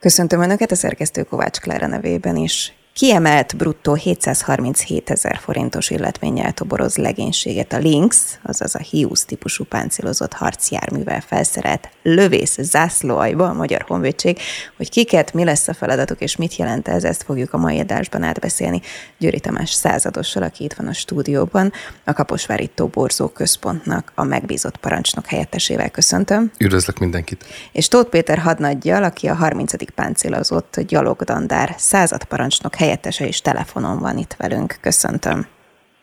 Köszöntöm Önöket a szerkesztő Kovács Klára nevében is. Kiemelt bruttó 737 ezer forintos illetménnyel toboroz legénységet a Lynx, azaz a Hiusz típusú páncélozott harcjárművel felszerelt lövész zászlóajba a Magyar Honvédség, hogy kiket, mi lesz a feladatuk és mit jelent ez, ezt fogjuk a mai adásban átbeszélni Győri Tamás századossal, aki itt van a stúdióban, a Kaposvári Toborzó Központnak a megbízott parancsnok helyettesével köszöntöm. Üdvözlök mindenkit! És Tóth Péter hadnaggyal, aki a 30. páncélozott gyalogdandár századparancsnok helyettessével helyettese is telefonon van itt velünk. Köszöntöm.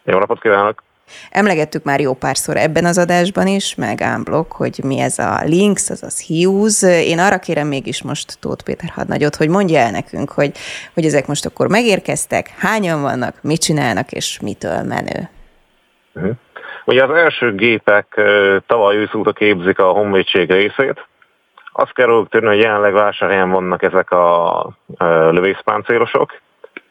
Jó napot kívánok! Emlegettük már jó párszor ebben az adásban is, meg Ámblok, hogy mi ez a Links, azaz Hughes. Én arra kérem mégis most Tóth Péter hadnagyot, hogy mondja el nekünk, hogy, hogy ezek most akkor megérkeztek, hányan vannak, mit csinálnak, és mitől menő. Uh-huh. Ugye az első gépek tavaly őszúta képzik a honvédség részét. Azt kell tudni, hogy jelenleg vásárhelyen vannak ezek a lövészpáncélosok,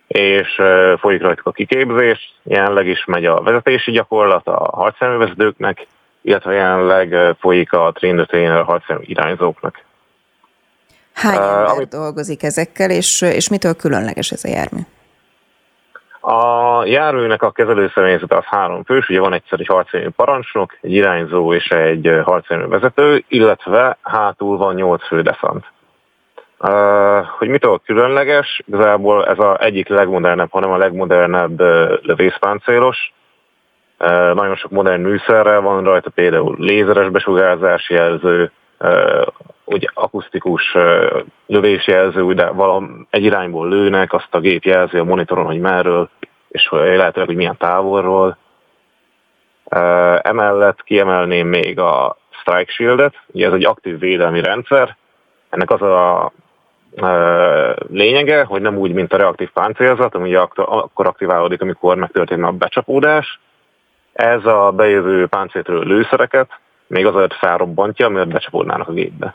és folyik rajtuk a kiképzés, jelenleg is megy a vezetési gyakorlat a harcszerűvezetőknek, illetve jelenleg folyik a train trainer a harcszerű irányzóknak. Hány ember uh, amit... dolgozik ezekkel, és, és mitől különleges ez a jármű? A járműnek a kezelőszemélyzete az három fős, ugye van egyszer egy harcszerű parancsnok, egy irányzó és egy harcszerű vezető, illetve hátul van nyolc fő deszant. Uh, hogy mitől különleges, igazából ez az egyik legmodernebb, hanem a legmodernebb uh, lövészpáncélos. Uh, nagyon sok modern műszerrel van rajta, például lézeres besugárzási jelző, ugye akusztikus lövésjelző, de valam egy irányból lőnek, azt a gép jelzi a monitoron, hogy merről, és lehetőleg, hogy milyen távolról. Emellett kiemelném még a Strike Shield-et, ugye ez egy aktív védelmi rendszer, ennek az a lényege, hogy nem úgy, mint a reaktív páncélzat, ami akkor aktiválódik, amikor megtörténik a becsapódás. Ez a bejövő páncéltől lőszereket még azért felrobbantja, miért becsapódnának a gépbe.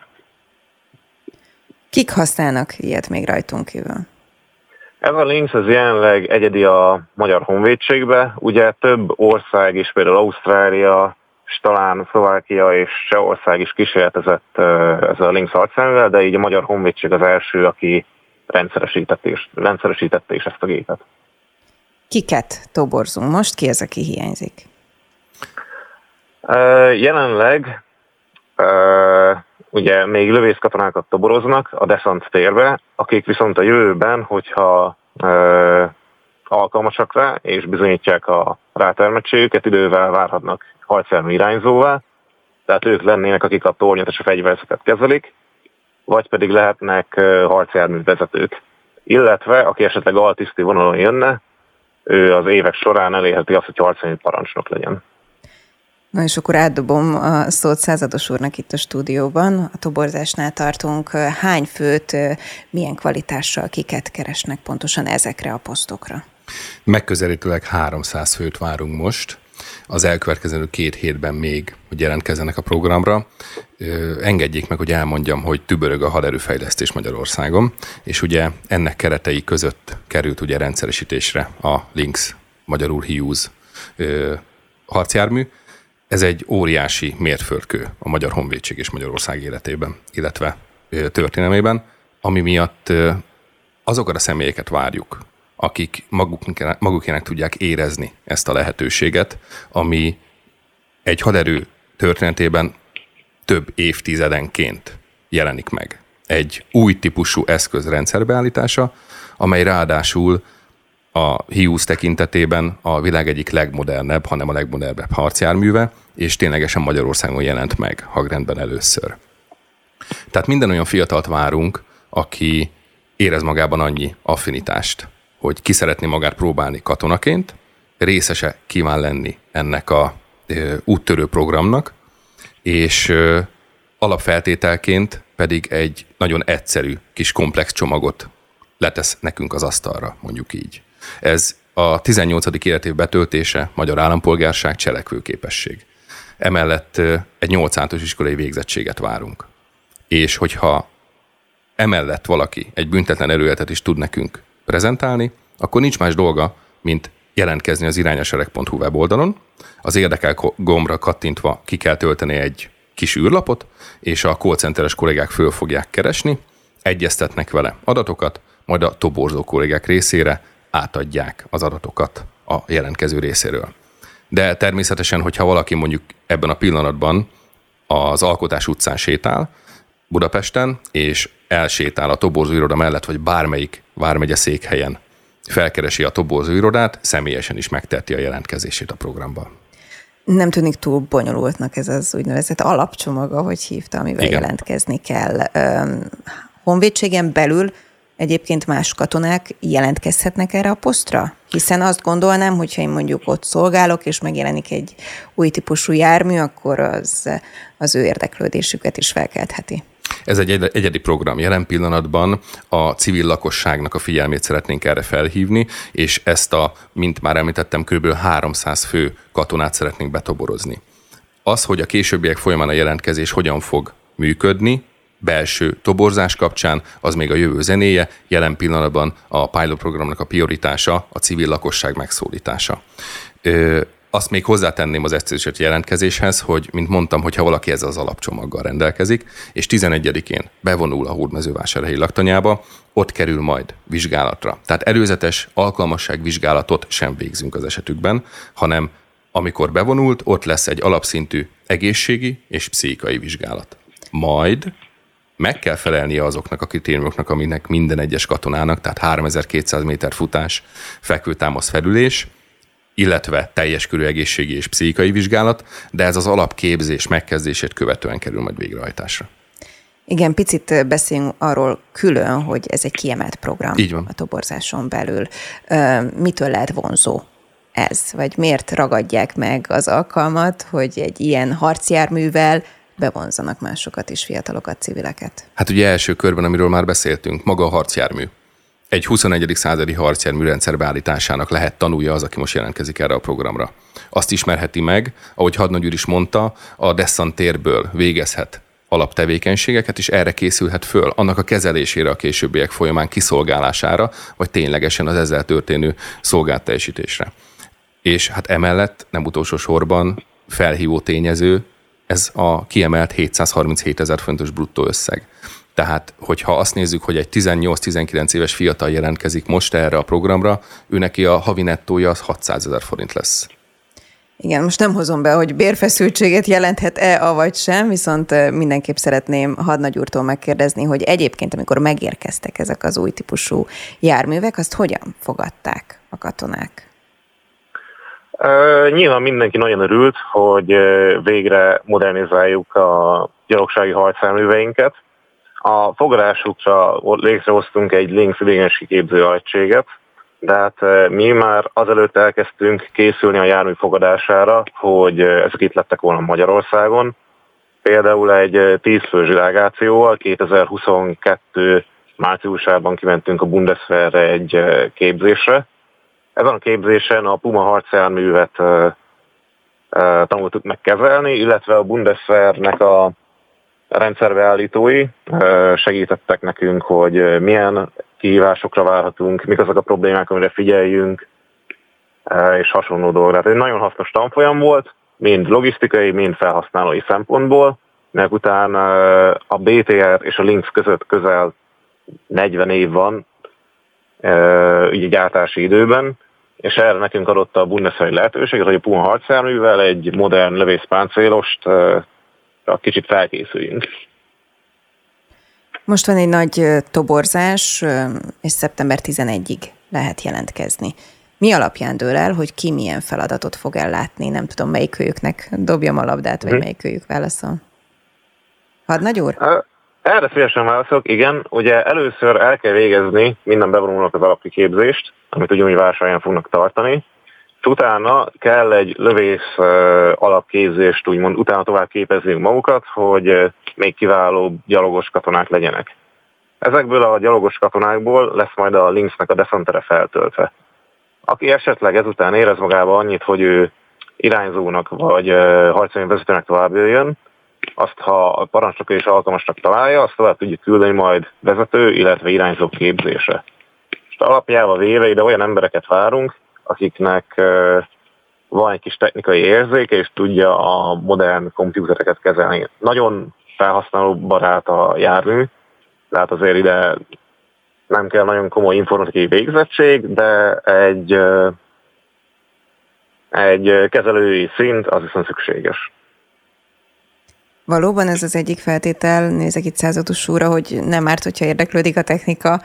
Kik használnak ilyet még rajtunk kívül? Ez a Lynx ez jelenleg egyedi a Magyar Honvédségbe. Ugye több ország is, például Ausztrália, és talán Szlovákia és Csehország is kísérletezett ezzel a Lynx harcszerűvel, de így a Magyar Honvédség az első, aki rendszeresítette is, rendszeresítette is ezt a gépet. Kiket toborzunk most? Ki ez, aki hiányzik? Jelenleg ugye még lövészkatonákat toboroznak a Desant térbe, akik viszont a jövőben, hogyha alkalmasak rá, és bizonyítják a rátermettségüket, idővel várhatnak harcjármű irányzóvá, tehát ők lennének, akik a tornyot és a fegyverzetet kezelik, vagy pedig lehetnek harcjármű vezetők. Illetve, aki esetleg altiszti vonalon jönne, ő az évek során elérheti azt, hogy harcjármű parancsnok legyen. Na és akkor átdobom a szót százados úrnak itt a stúdióban. A toborzásnál tartunk. Hány főt, milyen kvalitással kiket keresnek pontosan ezekre a posztokra? Megközelítőleg 300 főt várunk most az elkövetkező két hétben még, hogy jelentkezzenek a programra. Engedjék meg, hogy elmondjam, hogy tübörög a haderőfejlesztés Magyarországon, és ugye ennek keretei között került ugye rendszeresítésre a Lynx, magyarul Hughes harcjármű. Ez egy óriási mérföldkő a Magyar Honvédség és Magyarország életében, illetve történelmében, ami miatt azokat a személyeket várjuk, akik maguk, magukének tudják érezni ezt a lehetőséget, ami egy haderő történetében több évtizedenként jelenik meg. Egy új típusú eszköz rendszerbeállítása, amely ráadásul a Hiúz tekintetében a világ egyik legmodernebb, hanem a legmodernebb harcjárműve, és ténylegesen Magyarországon jelent meg hagrendben először. Tehát minden olyan fiatalt várunk, aki érez magában annyi affinitást hogy ki szeretné magát próbálni katonaként, részese kíván lenni ennek a úttörő programnak, és alapfeltételként pedig egy nagyon egyszerű kis komplex csomagot letesz nekünk az asztalra, mondjuk így. Ez a 18. életév betöltése, magyar állampolgárság, cselekvőképesség. Emellett egy 8 általános iskolai végzettséget várunk. És hogyha emellett valaki egy büntetlen erőletet is tud nekünk prezentálni, akkor nincs más dolga, mint jelentkezni az irányasereg.hu weboldalon, az érdekel gombra kattintva ki kell tölteni egy kis űrlapot, és a call centeres kollégák föl fogják keresni, egyeztetnek vele adatokat, majd a toborzó kollégák részére átadják az adatokat a jelentkező részéről. De természetesen, hogyha valaki mondjuk ebben a pillanatban az Alkotás utcán sétál, Budapesten, és elsétál a toborzó iroda mellett, vagy bármelyik vármegye székhelyen felkeresi a toborzó irodát, személyesen is megteheti a jelentkezését a programba. Nem tűnik túl bonyolultnak ez az úgynevezett alapcsomag, ahogy hívta, amivel Igen. jelentkezni kell. Honvédségen belül egyébként más katonák jelentkezhetnek erre a posztra? Hiszen azt gondolnám, hogyha én mondjuk ott szolgálok, és megjelenik egy új típusú jármű, akkor az, az ő érdeklődésüket is felkeltheti. Ez egy egyedi program. Jelen pillanatban a civil lakosságnak a figyelmét szeretnénk erre felhívni, és ezt a, mint már említettem, kb. 300 fő katonát szeretnénk betoborozni. Az, hogy a későbbiek folyamán a jelentkezés hogyan fog működni, belső toborzás kapcsán, az még a jövő zenéje, jelen pillanatban a pilot programnak a prioritása a civil lakosság megszólítása. Azt még hozzátenném az egyszerűsített jelentkezéshez, hogy, mint mondtam, hogyha valaki ezzel az alapcsomaggal rendelkezik, és 11-én bevonul a hódmezővásárhelyi laktanyába, ott kerül majd vizsgálatra. Tehát előzetes alkalmasságvizsgálatot sem végzünk az esetükben, hanem amikor bevonult, ott lesz egy alapszintű egészségi és pszichikai vizsgálat. Majd meg kell felelnie azoknak a kritériumoknak, aminek minden egyes katonának, tehát 3200 méter futás, fekvőtámasz felülés, illetve teljes körű egészségi és pszichikai vizsgálat, de ez az alapképzés megkezdését követően kerül majd végrehajtásra. Igen, picit beszéljünk arról külön, hogy ez egy kiemelt program Így van. a toborzáson belül. Mitől lehet vonzó ez? Vagy miért ragadják meg az alkalmat, hogy egy ilyen harcjárművel bevonzanak másokat is, fiatalokat, civileket? Hát ugye első körben, amiről már beszéltünk, maga a harcjármű egy 21. századi harcjárműrendszer beállításának lehet tanulja az, aki most jelentkezik erre a programra. Azt ismerheti meg, ahogy Hadnagy úr is mondta, a Dessan térből végezhet alaptevékenységeket, és erre készülhet föl, annak a kezelésére a későbbiek folyamán kiszolgálására, vagy ténylegesen az ezzel történő szolgálteljesítésre. És hát emellett nem utolsó sorban felhívó tényező, ez a kiemelt 737 ezer fontos bruttó összeg. Tehát, hogyha azt nézzük, hogy egy 18-19 éves fiatal jelentkezik most erre a programra, ő neki a havi nettója az 600 ezer forint lesz. Igen, most nem hozom be, hogy bérfeszültséget jelenthet-e, avagy sem, viszont mindenképp szeretném Hadnagy úrtól megkérdezni, hogy egyébként, amikor megérkeztek ezek az új típusú járművek, azt hogyan fogadták a katonák? Uh, nyilván mindenki nagyon örült, hogy végre modernizáljuk a gyalogsági harcjárműveinket, a fogadásukra létrehoztunk egy Links idénes kiképző egységet, de hát e, mi már azelőtt elkezdtünk készülni a jármű fogadására, hogy e, ezek itt lettek volna Magyarországon. Például egy 10 e, fős delegációval 2022 márciusában kimentünk a Bundeswehrre egy képzésre. Ezen a képzésen a Puma harcjárművet tanultuk meg kezelni, illetve a Bundeswehrnek a rendszerbeállítói segítettek nekünk, hogy milyen kihívásokra várhatunk, mik azok a problémák, amire figyeljünk, és hasonló dolgok. Tehát egy nagyon hasznos tanfolyam volt, mind logisztikai, mind felhasználói szempontból, mert utána a BTR és a Lynx között közel 40 év van, így gyártási időben, és erre nekünk adott a Bundeswehr lehetőséget, hogy a Puma harcjárművel egy modern lövészpáncélost a kicsit felkészüljünk. Most van egy nagy toborzás, és szeptember 11-ig lehet jelentkezni. Mi alapján dől el, hogy ki milyen feladatot fog ellátni? Nem tudom, melyik őjüknek dobjam a labdát, vagy hm. melyik őjük válaszol. Hadnagy úr? Erre szívesen válaszolok, igen. Ugye először el kell végezni minden bevonulnak az alapkiképzést, amit ugyanúgy Vásárján fognak tartani, utána kell egy lövész alapképzést, úgymond utána tovább képezni magukat, hogy még kiváló gyalogos katonák legyenek. Ezekből a gyalogos katonákból lesz majd a Lynxnek a deszentere feltöltve. Aki esetleg ezután érez magába annyit, hogy ő irányzónak vagy harcolni vezetőnek tovább jöjjön, azt ha a parancsnok is alkalmasnak találja, azt tovább tudjuk küldeni majd vezető, illetve irányzó képzésre. És alapjával véve ide olyan embereket várunk, akiknek van egy kis technikai érzéke, és tudja a modern komputereket kezelni. Nagyon felhasználó barát a jármű, tehát azért ide nem kell nagyon komoly informatikai végzettség, de egy, egy kezelői szint az viszont szükséges. Valóban ez az egyik feltétel, nézek itt százados úra, hogy nem árt, hogyha érdeklődik a technika,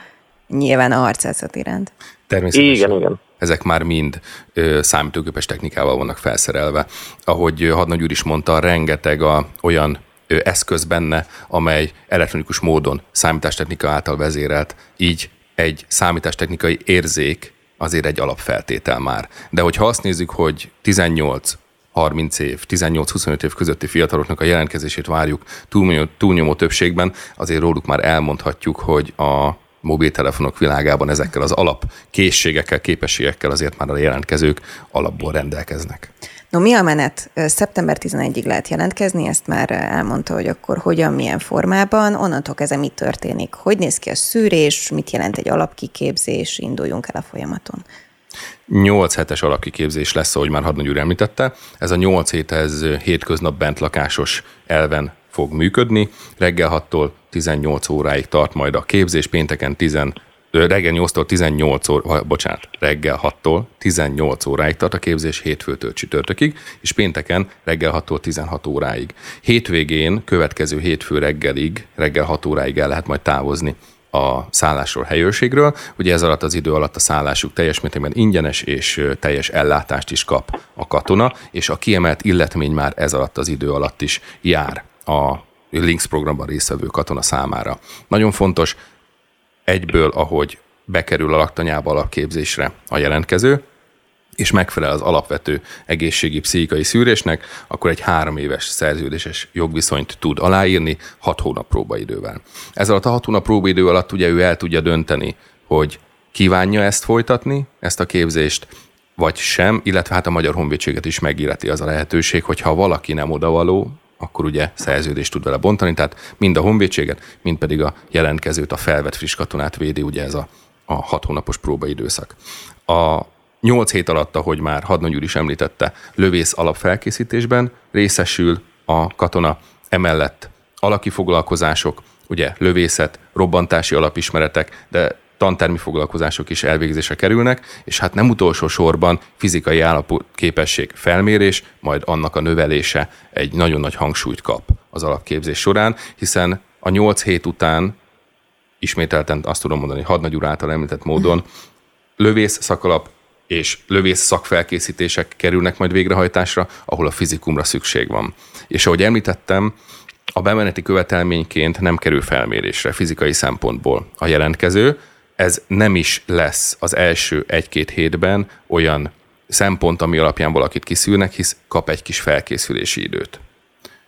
nyilván a harcászat iránt. Természetesen. Igen, igen. Ezek már mind ö, számítógépes technikával vannak felszerelve. Ahogy Hadnagy úr is mondta, rengeteg a, olyan ö, eszköz benne, amely elektronikus módon számítástechnika által vezérelt, így egy számítástechnikai érzék azért egy alapfeltétel már. De hogyha azt nézzük, hogy 18 30 év, 18-25 év közötti fiataloknak a jelentkezését várjuk túlnyomó, túlnyomó többségben, azért róluk már elmondhatjuk, hogy a mobiltelefonok világában ezekkel az alap készségekkel, képességekkel azért már a jelentkezők alapból rendelkeznek. No, mi a menet? Szeptember 11-ig lehet jelentkezni, ezt már elmondta, hogy akkor hogyan, milyen formában, onnantól kezdve mi történik? Hogy néz ki a szűrés, mit jelent egy alapkiképzés, induljunk el a folyamaton? 8 hetes alapkiképzés lesz, ahogy már Hadnagy úr említette. Ez a 8 hét, ez hétköznap bentlakásos elven fog működni. Reggel 6-tól 18 óráig tart majd a képzés, pénteken 10, reggel 8-tól 18 óra, bocsánat, reggel 6-tól 18 óráig tart a képzés hétfőtől csütörtökig, és pénteken reggel 6-tól 16 óráig. Hétvégén, következő hétfő reggelig, reggel 6 óráig el lehet majd távozni a szállásról, helyőrségről. Ugye ez alatt az idő alatt a szállásuk teljes mértékben ingyenes és teljes ellátást is kap a katona, és a kiemelt illetmény már ez alatt az idő alatt is jár a Links programban résztvevő katona számára. Nagyon fontos, egyből, ahogy bekerül a laktanyába alapképzésre a jelentkező, és megfelel az alapvető egészségi pszichikai szűrésnek, akkor egy három éves szerződéses jogviszonyt tud aláírni hat hónap próbaidővel. Ez alatt a hat hónap próbaidő alatt ugye ő el tudja dönteni, hogy kívánja ezt folytatni, ezt a képzést, vagy sem, illetve hát a Magyar Honvédséget is megíreti az a lehetőség, hogy ha valaki nem odavaló, akkor ugye szerződést tud vele bontani, tehát mind a honvédséget, mind pedig a jelentkezőt, a felvett friss katonát védi, ugye ez a, a hat hónapos próbaidőszak. A nyolc hét alatt, ahogy már Hadnagy is említette, lövész alapfelkészítésben részesül a katona, emellett alaki foglalkozások, ugye lövészet, robbantási alapismeretek, de tantermi foglalkozások is elvégzésre kerülnek, és hát nem utolsó sorban fizikai állapot képesség felmérés, majd annak a növelése egy nagyon nagy hangsúlyt kap az alapképzés során, hiszen a nyolc hét után ismételten azt tudom mondani, hadnagy úr által említett módon, lövész szakalap és lövész szakfelkészítések kerülnek majd végrehajtásra, ahol a fizikumra szükség van. És ahogy említettem, a bemeneti követelményként nem kerül felmérésre fizikai szempontból a jelentkező, ez nem is lesz az első egy-két hétben olyan szempont, ami alapján valakit kiszűrnek, hisz kap egy kis felkészülési időt.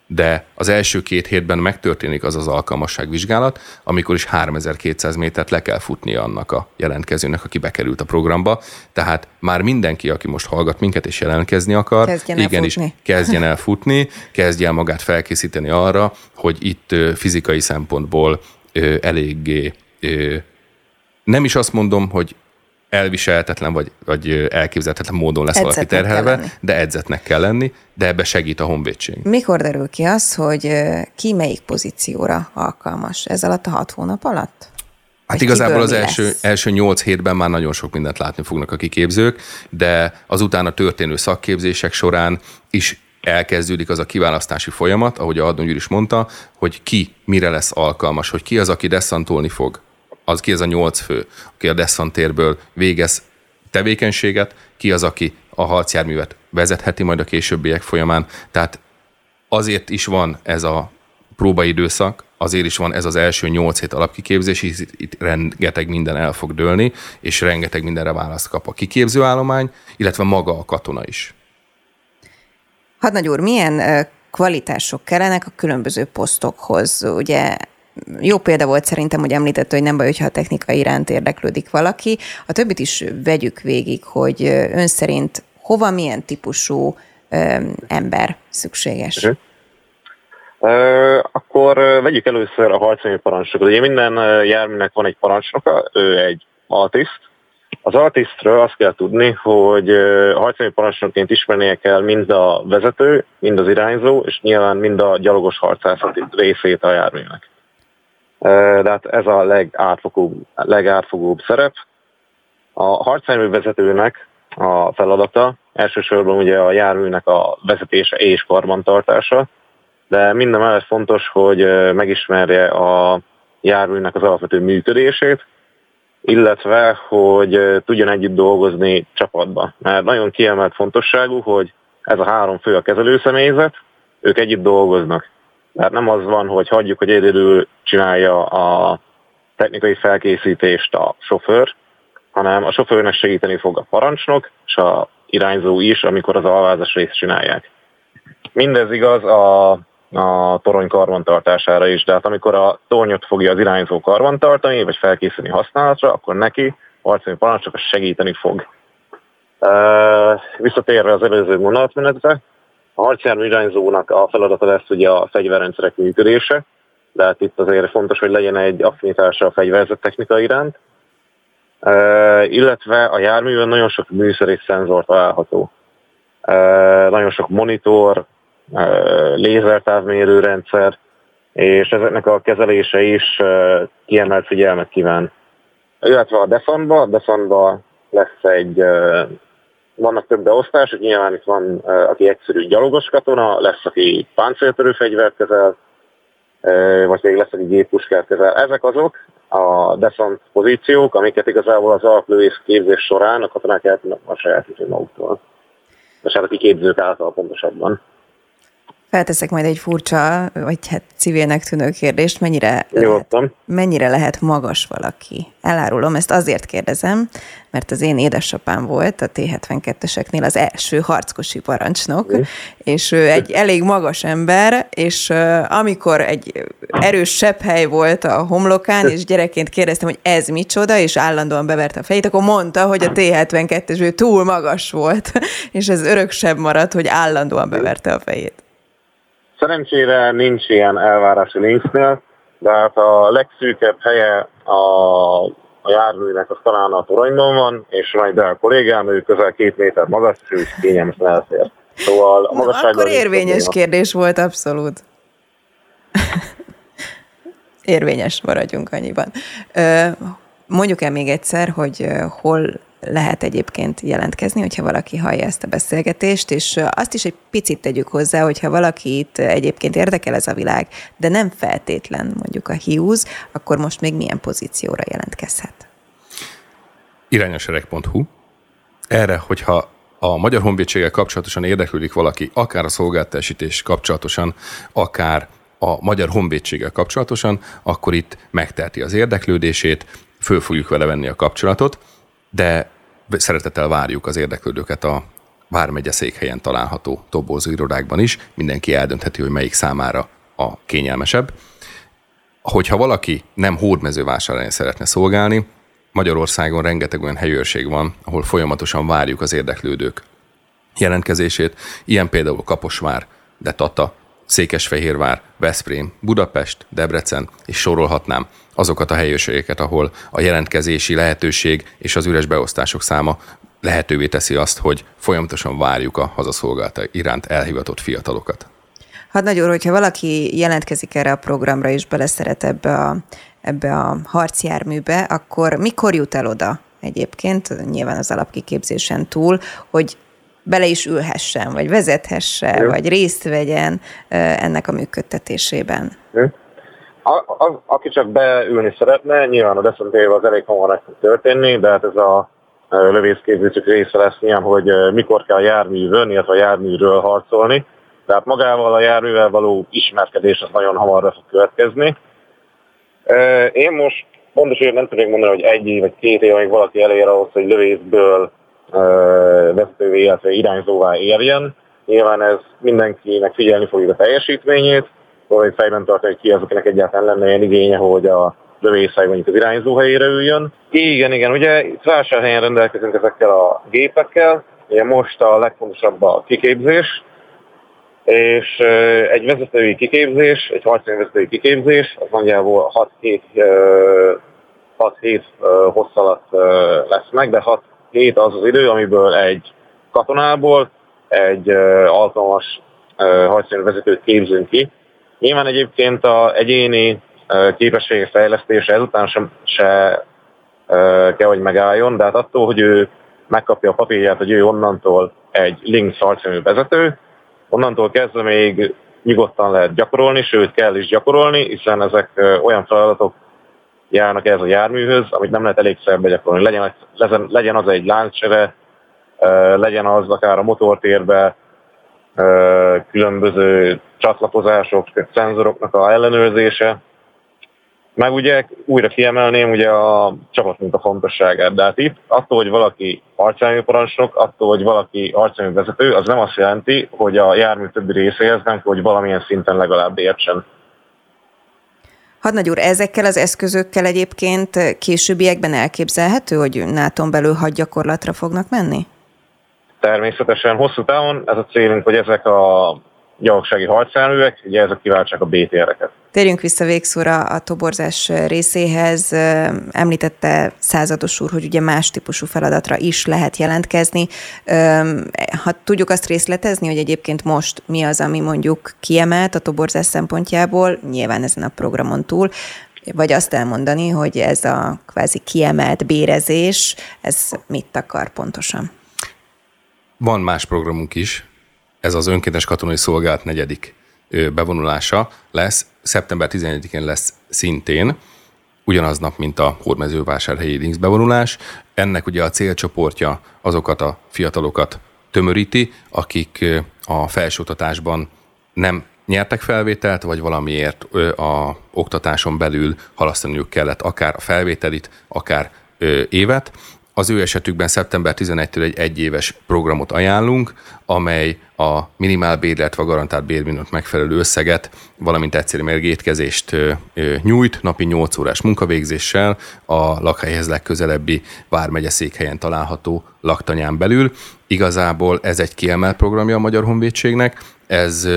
De az első két hétben megtörténik az az alkalmasságvizsgálat, amikor is 3200 métert le kell futnia annak a jelentkezőnek, aki bekerült a programba. Tehát már mindenki, aki most hallgat minket és jelentkezni akar, kezdjen igenis futni. kezdjen el futni, kezdjen magát felkészíteni arra, hogy itt fizikai szempontból eléggé nem is azt mondom, hogy elviselhetetlen vagy, vagy elképzelhetetlen módon lesz edzetnek valaki terhelve, de edzetnek kell lenni, de ebbe segít a honvédség. Mikor derül ki az, hogy ki melyik pozícióra alkalmas? Ez alatt a hat hónap alatt? Hát vagy igazából az első, első nyolc hétben már nagyon sok mindent látni fognak a kiképzők, de az utána történő szakképzések során is elkezdődik az a kiválasztási folyamat, ahogy a Adnó is mondta, hogy ki mire lesz alkalmas, hogy ki az, aki desszantolni fog, az ki az a nyolc fő, aki a Dessant végez tevékenységet, ki az, aki a harcjárművet vezetheti majd a későbbiek folyamán. Tehát azért is van ez a próbaidőszak, azért is van ez az első nyolc hét alapkiképzés, hisz itt, itt rengeteg minden el fog dőlni, és rengeteg mindenre választ kap a kiképzőállomány, illetve maga a katona is. Hadnagy úr, milyen kvalitások kellenek a különböző posztokhoz? Ugye jó példa volt szerintem, hogy említette, hogy nem baj, hogyha a technika iránt érdeklődik valaki. A többit is vegyük végig, hogy ön szerint hova milyen típusú ö, ember szükséges. Uh-huh. Uh, akkor vegyük először a harcanyú parancsnokot. Ugye minden járműnek van egy parancsnoka, ő egy altiszt. Az altisztről azt kell tudni, hogy a harcanyú parancsnokként ismernie kell mind a vezető, mind az irányzó, és nyilván mind a gyalogos harcászati részét a járműnek. De hát ez a legátfogóbb, legátfogóbb szerep. A harcjármű vezetőnek a feladata elsősorban ugye a járműnek a vezetése és karbantartása, de minden mellett fontos, hogy megismerje a járműnek az alapvető működését, illetve, hogy tudjon együtt dolgozni csapatba. Mert nagyon kiemelt fontosságú, hogy ez a három fő a kezelőszemélyzet, ők együtt dolgoznak. Tehát nem az van, hogy hagyjuk, hogy egyedül csinálja a technikai felkészítést a sofőr, hanem a sofőrnek segíteni fog a parancsnok, és a irányzó is, amikor az alvázas részt csinálják. Mindez igaz a, a torony karbantartására is, de hát amikor a tornyot fogja az irányzó karbantartani, vagy felkészíteni használatra, akkor neki a harcolni parancsok segíteni fog. Uh, visszatérve az előző gondolatmenetre, a harcjármű irányzónak a feladata lesz ugye a fegyverrendszerek működése, de hát itt azért fontos, hogy legyen egy affinitása a fegyverzet technika iránt, uh, illetve a járművön nagyon sok műszer és szenzor található. Uh, nagyon sok monitor, uh, lézertávmérő rendszer, és ezeknek a kezelése is kiemelt figyelmet kíván. Illetve a Defantba, a Defantba lesz egy vannak több beosztások, nyilván itt van, aki egyszerű gyalogos katona, lesz, aki páncéltörő fegyvert kezel, vagy még lesz, aki géppuskát kezel. Ezek azok a descent pozíciók, amiket igazából az alaplővész képzés során a katonák el tudnak a sajátítani maguktól. És hát a kiképzők által pontosabban. Felteszek majd egy furcsa, vagy hát civilnek tűnő kérdést, mennyire lehet, mennyire lehet magas valaki? Elárulom, ezt azért kérdezem, mert az én édesapám volt a T-72-eseknél az első harckosi parancsnok, mm. és ő egy elég magas ember, és amikor egy erős hely volt a homlokán, és gyerekként kérdeztem, hogy ez micsoda, és állandóan beverte a fejét, akkor mondta, hogy a T-72-es ő túl magas volt, és ez örök sebb maradt, hogy állandóan beverte a fejét. Szerencsére nincs ilyen elvárás a Lynxnél, de hát a legszűkebb helye a, a járműnek az talán a toronyban van, és majd a kollégám, ő közel két méter magas, és ő is kényelmesen elfér. Szóval a magasságban... Akkor érvényes kérdés volt, abszolút. érvényes maradjunk annyiban. Mondjuk el még egyszer, hogy hol lehet egyébként jelentkezni, hogyha valaki hallja ezt a beszélgetést, és azt is egy picit tegyük hozzá, hogyha valakit egyébként érdekel ez a világ, de nem feltétlen mondjuk a hiúz, akkor most még milyen pozícióra jelentkezhet? Irányosereg.hu Erre, hogyha a Magyar Honvédséggel kapcsolatosan érdeklődik valaki, akár a szolgáltásítés kapcsolatosan, akár a Magyar Honvédséggel kapcsolatosan, akkor itt megterti az érdeklődését, föl fogjuk vele venni a kapcsolatot, de szeretettel várjuk az érdeklődőket a Vármegye székhelyen található tobózó irodákban is. Mindenki eldöntheti, hogy melyik számára a kényelmesebb. Hogyha valaki nem hódmezővásárhelyen szeretne szolgálni, Magyarországon rengeteg olyan helyőrség van, ahol folyamatosan várjuk az érdeklődők jelentkezését, ilyen például Kaposvár, de Tata, Székesfehérvár, Veszprém, Budapest, Debrecen, és sorolhatnám azokat a helyőrségeket, ahol a jelentkezési lehetőség és az üres beosztások száma lehetővé teszi azt, hogy folyamatosan várjuk a hazaszolgálta iránt elhivatott fiatalokat. Hát nagyon, hogyha valaki jelentkezik erre a programra és beleszeret ebbe a, ebbe a harcjárműbe, akkor mikor jut el oda egyébként, nyilván az alapkiképzésen túl, hogy bele is ülhessen, vagy vezethesse, Jó. vagy részt vegyen ennek a működtetésében. A, a, aki csak beülni szeretne, nyilván a deszentével az elég hamar fog történni, de hát ez a lövészképzésük része lesz ilyen, hogy mikor kell a járművön, illetve a járműről harcolni. Tehát magával a járművel való ismerkedés az nagyon hamarra fog következni. Én most pontosan nem tudnék mondani, hogy egy vagy két év, amíg valaki elér ahhoz, hogy lövészből vezetővé, illetve irányzóvá érjen. Nyilván ez mindenkinek figyelni fogja a teljesítményét, valahogy fejben tartani, hogy ki az, akinek egyáltalán lenne ilyen igénye, hogy a lövészhely mondjuk az irányzó helyére üljön. Igen, igen, ugye itt vásárhelyen rendelkezünk ezekkel a gépekkel, ugye most a legfontosabb a kiképzés, és egy vezetői kiképzés, egy harcányi vezetői kiképzés, az nagyjából 6 hét, 6 hét hossz alatt lesz meg, de 6 hét az az idő, amiből egy katonából egy alkalmas harcjármű vezetőt képzünk ki. Nyilván egyébként a egyéni képességek fejlesztése ezután sem se kell, hogy megálljon, de hát attól, hogy ő megkapja a papírját, hogy ő onnantól egy Lynx harcjármű vezető, onnantól kezdve még nyugodtan lehet gyakorolni, sőt kell is gyakorolni, hiszen ezek olyan feladatok járnak ez a járműhöz, amit nem lehet elég begyakorolni. Legyen, legyen az egy láncsere, legyen az akár a motortérbe, különböző csatlakozások, szenzoroknak a ellenőrzése. Meg ugye újra kiemelném ugye a csapatmunka fontosságát, de hát itt attól, hogy valaki arcjármű parancsnok, attól, hogy valaki arcjármű vezető, az nem azt jelenti, hogy a jármű többi részéhez nem, hogy valamilyen szinten legalább értsen. Hadnagy úr, ezekkel az eszközökkel egyébként későbbiekben elképzelhető, hogy nato belül hadgyakorlatra fognak menni? Természetesen hosszú távon ez a célunk, hogy ezek a gyalogsági harcjárművek, ugye ezek kiváltsák a BTR-eket. Térjünk vissza végszóra a toborzás részéhez. Említette százados úr, hogy ugye más típusú feladatra is lehet jelentkezni. Ha tudjuk azt részletezni, hogy egyébként most mi az, ami mondjuk kiemelt a toborzás szempontjából, nyilván ezen a programon túl, vagy azt elmondani, hogy ez a kvázi kiemelt bérezés, ez mit akar pontosan? Van más programunk is, ez az önkéntes katonai szolgálat negyedik bevonulása lesz. Szeptember 11-én lesz szintén, ugyanaz nap, mint a Hódmezővásárhelyi Links bevonulás. Ennek ugye a célcsoportja azokat a fiatalokat tömöríti, akik a felsőoktatásban nem nyertek felvételt, vagy valamiért a oktatáson belül halasztaniuk kellett akár a felvételit, akár évet, az ő esetükben szeptember 11-től egy egyéves programot ajánlunk, amely a minimál illetve a garantált bérminőt megfelelő összeget, valamint egyszerű mérgétkezést nyújt napi 8 órás munkavégzéssel a lakhelyhez legközelebbi Vármegye székhelyen található laktanyán belül. Igazából ez egy kiemelt programja a Magyar Honvédségnek, ez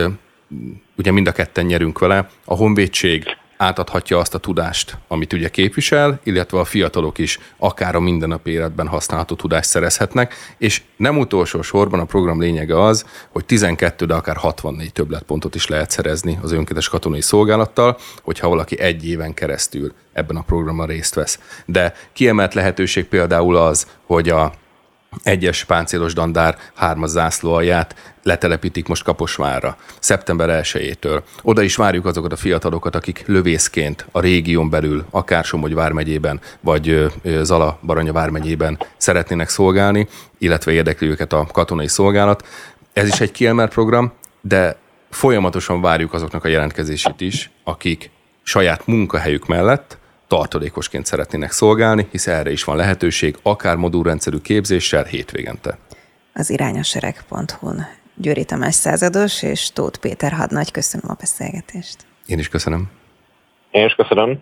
ugye mind a ketten nyerünk vele. A Honvédség átadhatja azt a tudást, amit ugye képvisel, illetve a fiatalok is akár a mindennapi életben használható tudást szerezhetnek, és nem utolsó sorban a program lényege az, hogy 12, de akár 64 többletpontot is lehet szerezni az önkéntes katonai szolgálattal, hogyha valaki egy éven keresztül ebben a programban részt vesz. De kiemelt lehetőség például az, hogy a egyes páncélos dandár hármas zászló alját letelepítik most Kaposvárra, szeptember 1-től. Oda is várjuk azokat a fiatalokat, akik lövészként a régión belül, akár Somogy vármegyében, vagy Zala Baranya vármegyében szeretnének szolgálni, illetve érdekli őket a katonai szolgálat. Ez is egy kiemelt program, de folyamatosan várjuk azoknak a jelentkezését is, akik saját munkahelyük mellett tartalékosként szeretnének szolgálni, hisz erre is van lehetőség, akár modulrendszerű képzéssel hétvégente. Az irányasereg.hu-n Győri Tamás százados és Tóth Péter hadnagy, köszönöm a beszélgetést. Én is köszönöm. Én is köszönöm.